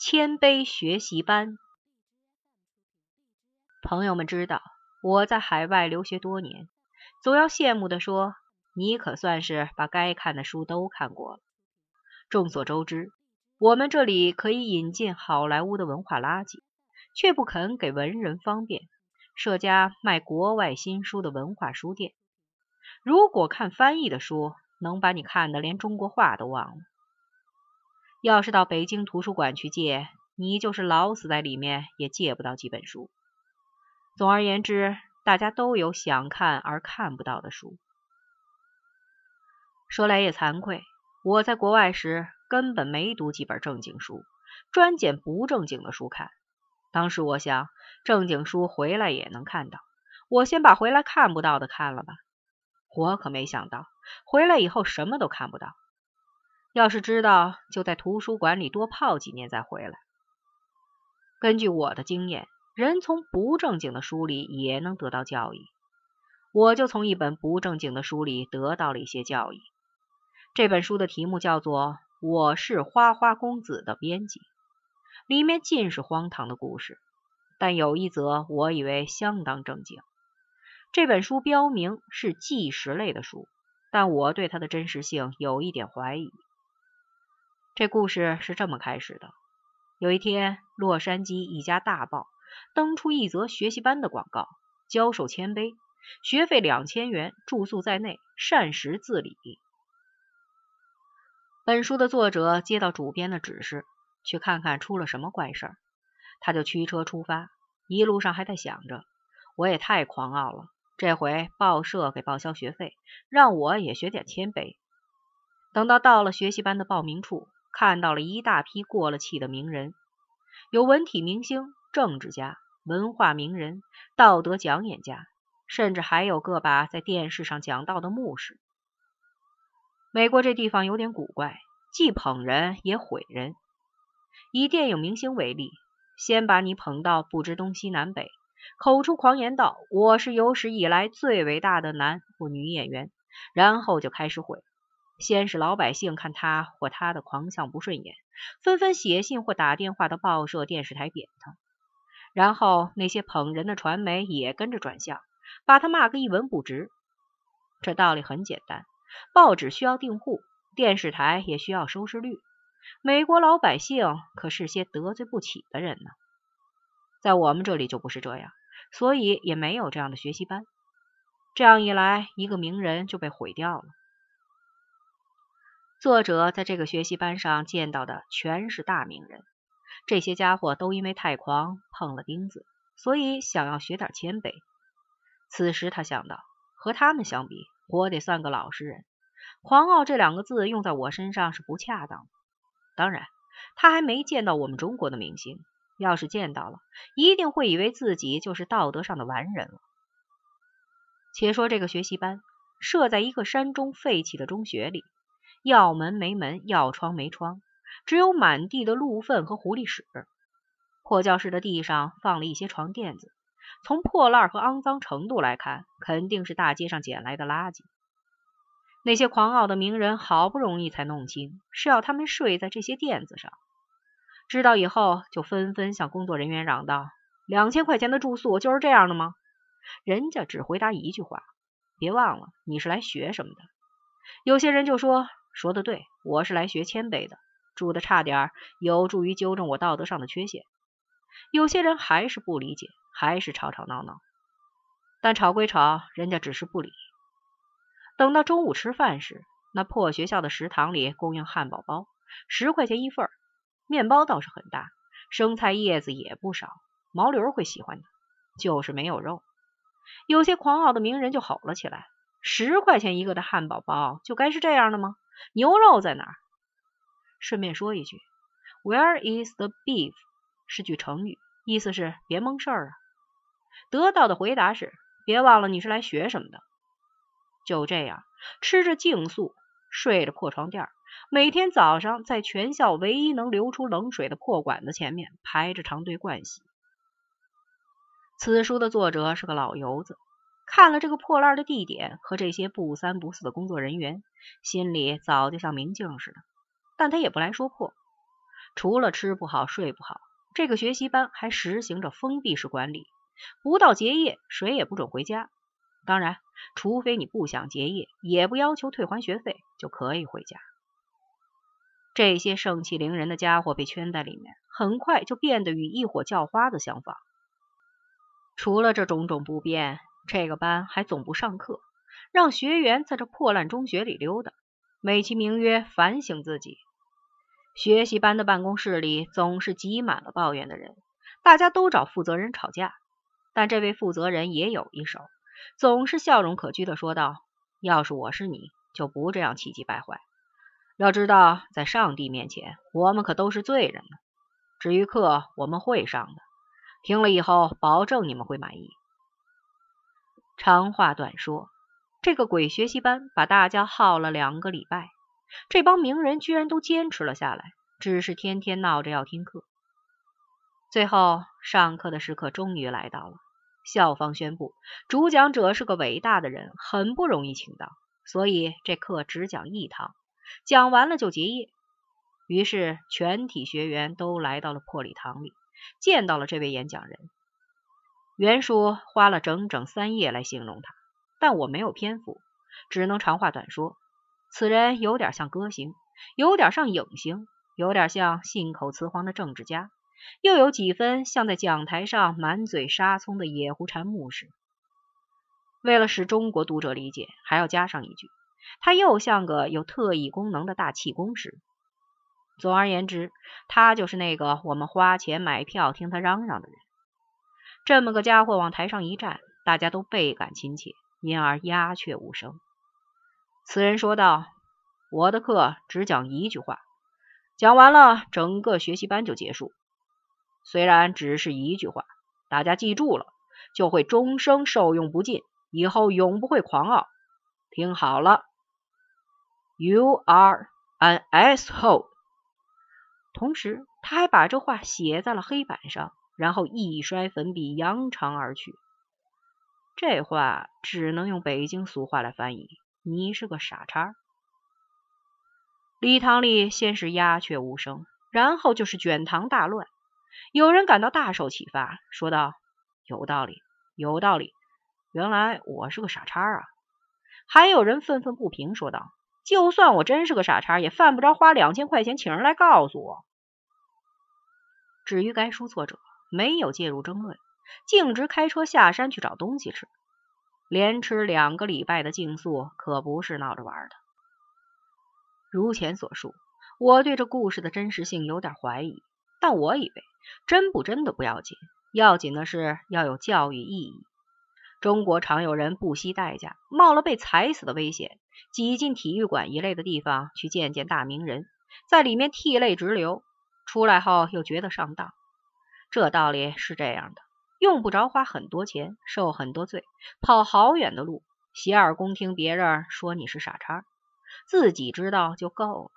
谦卑学习班。朋友们知道我在海外留学多年，总要羡慕的说：“你可算是把该看的书都看过了。”众所周知，我们这里可以引进好莱坞的文化垃圾，却不肯给文人方便设家卖国外新书的文化书店。如果看翻译的书，能把你看的连中国话都忘了。要是到北京图书馆去借，你就是老死在里面也借不到几本书。总而言之，大家都有想看而看不到的书。说来也惭愧，我在国外时根本没读几本正经书，专捡不正经的书看。当时我想，正经书回来也能看到，我先把回来看不到的看了吧。我可没想到，回来以后什么都看不到。要是知道，就在图书馆里多泡几年再回来。根据我的经验。人从不正经的书里也能得到教育，我就从一本不正经的书里得到了一些教育。这本书的题目叫做《我是花花公子的编辑》，里面尽是荒唐的故事，但有一则我以为相当正经。这本书标明是纪实类的书，但我对它的真实性有一点怀疑。这故事是这么开始的：有一天，洛杉矶一家大报。登出一则学习班的广告，教授谦卑，学费两千元，住宿在内，膳食自理。本书的作者接到主编的指示，去看看出了什么怪事儿，他就驱车出发。一路上还在想着，我也太狂傲了，这回报社给报销学费，让我也学点谦卑。等到到了学习班的报名处，看到了一大批过了气的名人，有文体明星。政治家、文化名人、道德讲演家，甚至还有个把在电视上讲道的牧师。美国这地方有点古怪，既捧人也毁人。以电影明星为例，先把你捧到不知东西南北，口出狂言道我是有史以来最伟大的男或女演员，然后就开始毁。先是老百姓看他或他的狂相不顺眼，纷纷写信或打电话到报社、电视台贬他。然后那些捧人的传媒也跟着转向，把他骂个一文不值。这道理很简单，报纸需要订户，电视台也需要收视率。美国老百姓可是些得罪不起的人呢，在我们这里就不是这样，所以也没有这样的学习班。这样一来，一个名人就被毁掉了。作者在这个学习班上见到的全是大名人。这些家伙都因为太狂碰了钉子，所以想要学点谦卑。此时他想到，和他们相比，我得算个老实人。狂傲这两个字用在我身上是不恰当的。当然，他还没见到我们中国的明星，要是见到了，一定会以为自己就是道德上的完人了。且说这个学习班设在一个山中废弃的中学里，要门没门，要窗没窗。只有满地的鹿粪和狐狸屎，破教室的地上放了一些床垫子，从破烂和肮脏程度来看，肯定是大街上捡来的垃圾。那些狂傲的名人好不容易才弄清是要他们睡在这些垫子上，知道以后就纷纷向工作人员嚷道：“两千块钱的住宿就是这样的吗？”人家只回答一句话：“别忘了你是来学什么的。”有些人就说：“说的对，我是来学谦卑的。”住的差点有助于纠正我道德上的缺陷。有些人还是不理解，还是吵吵闹闹。但吵归吵，人家只是不理。等到中午吃饭时，那破学校的食堂里供应汉堡包，十块钱一份儿，面包倒是很大，生菜叶子也不少，毛驴会喜欢的，就是没有肉。有些狂傲的名人就吼了起来：“十块钱一个的汉堡包就该是这样的吗？牛肉在哪儿？”顺便说一句，Where is the beef？是句成语，意思是别蒙事儿啊。得到的回答是：别忘了你是来学什么的。就这样，吃着净素，睡着破床垫，每天早上在全校唯一能流出冷水的破管子前面排着长队盥洗。此书的作者是个老油子，看了这个破烂的地点和这些不三不四的工作人员，心里早就像明镜似的。但他也不来说破，除了吃不好睡不好，这个学习班还实行着封闭式管理，不到结业谁也不准回家。当然，除非你不想结业，也不要求退还学费，就可以回家。这些盛气凌人的家伙被圈在里面，很快就变得与一伙叫花子相仿。除了这种种不便，这个班还总不上课，让学员在这破烂中学里溜达，美其名曰反省自己。学习班的办公室里总是挤满了抱怨的人，大家都找负责人吵架，但这位负责人也有一手，总是笑容可掬的说道：“要是我是你，就不这样气急败坏。要知道，在上帝面前，我们可都是罪人呢。至于课，我们会上的。”听了以后，保证你们会满意。长话短说，这个鬼学习班把大家耗了两个礼拜，这帮名人居然都坚持了下来，只是天天闹着要听课。最后，上课的时刻终于来到了，校方宣布，主讲者是个伟大的人，很不容易请到，所以这课只讲一堂，讲完了就结业。于是，全体学员都来到了破礼堂里。见到了这位演讲人，袁叔花了整整三页来形容他，但我没有篇幅，只能长话短说。此人有点像歌星，有点像影星，有点像信口雌黄的政治家，又有几分像在讲台上满嘴沙葱的野狐禅牧师。为了使中国读者理解，还要加上一句，他又像个有特异功能的大气功师。总而言之，他就是那个我们花钱买票听他嚷嚷的人。这么个家伙往台上一站，大家都倍感亲切，因而鸦雀无声。此人说道：“我的课只讲一句话，讲完了，整个学习班就结束。虽然只是一句话，大家记住了，就会终生受用不尽，以后永不会狂傲。听好了，You are an asshole。”同时，他还把这话写在了黑板上，然后一摔粉笔，扬长而去。这话只能用北京俗话来翻译：“你是个傻叉。”礼堂里先是鸦雀无声，然后就是卷堂大乱。有人感到大受启发，说道：“有道理，有道理，原来我是个傻叉啊！”还有人愤愤不平，说道：“就算我真是个傻叉，也犯不着花两千块钱请人来告诉我。”至于该书作者，没有介入争论，径直开车下山去找东西吃，连吃两个礼拜的净素，可不是闹着玩的。如前所述，我对这故事的真实性有点怀疑，但我以为真不真的不要紧，要紧的是要有教育意义。中国常有人不惜代价，冒了被踩死的危险，挤进体育馆一类的地方去见见大名人，在里面涕泪直流。出来后又觉得上当，这道理是这样的：用不着花很多钱，受很多罪，跑好远的路，洗耳恭听别人说你是傻叉，自己知道就够了。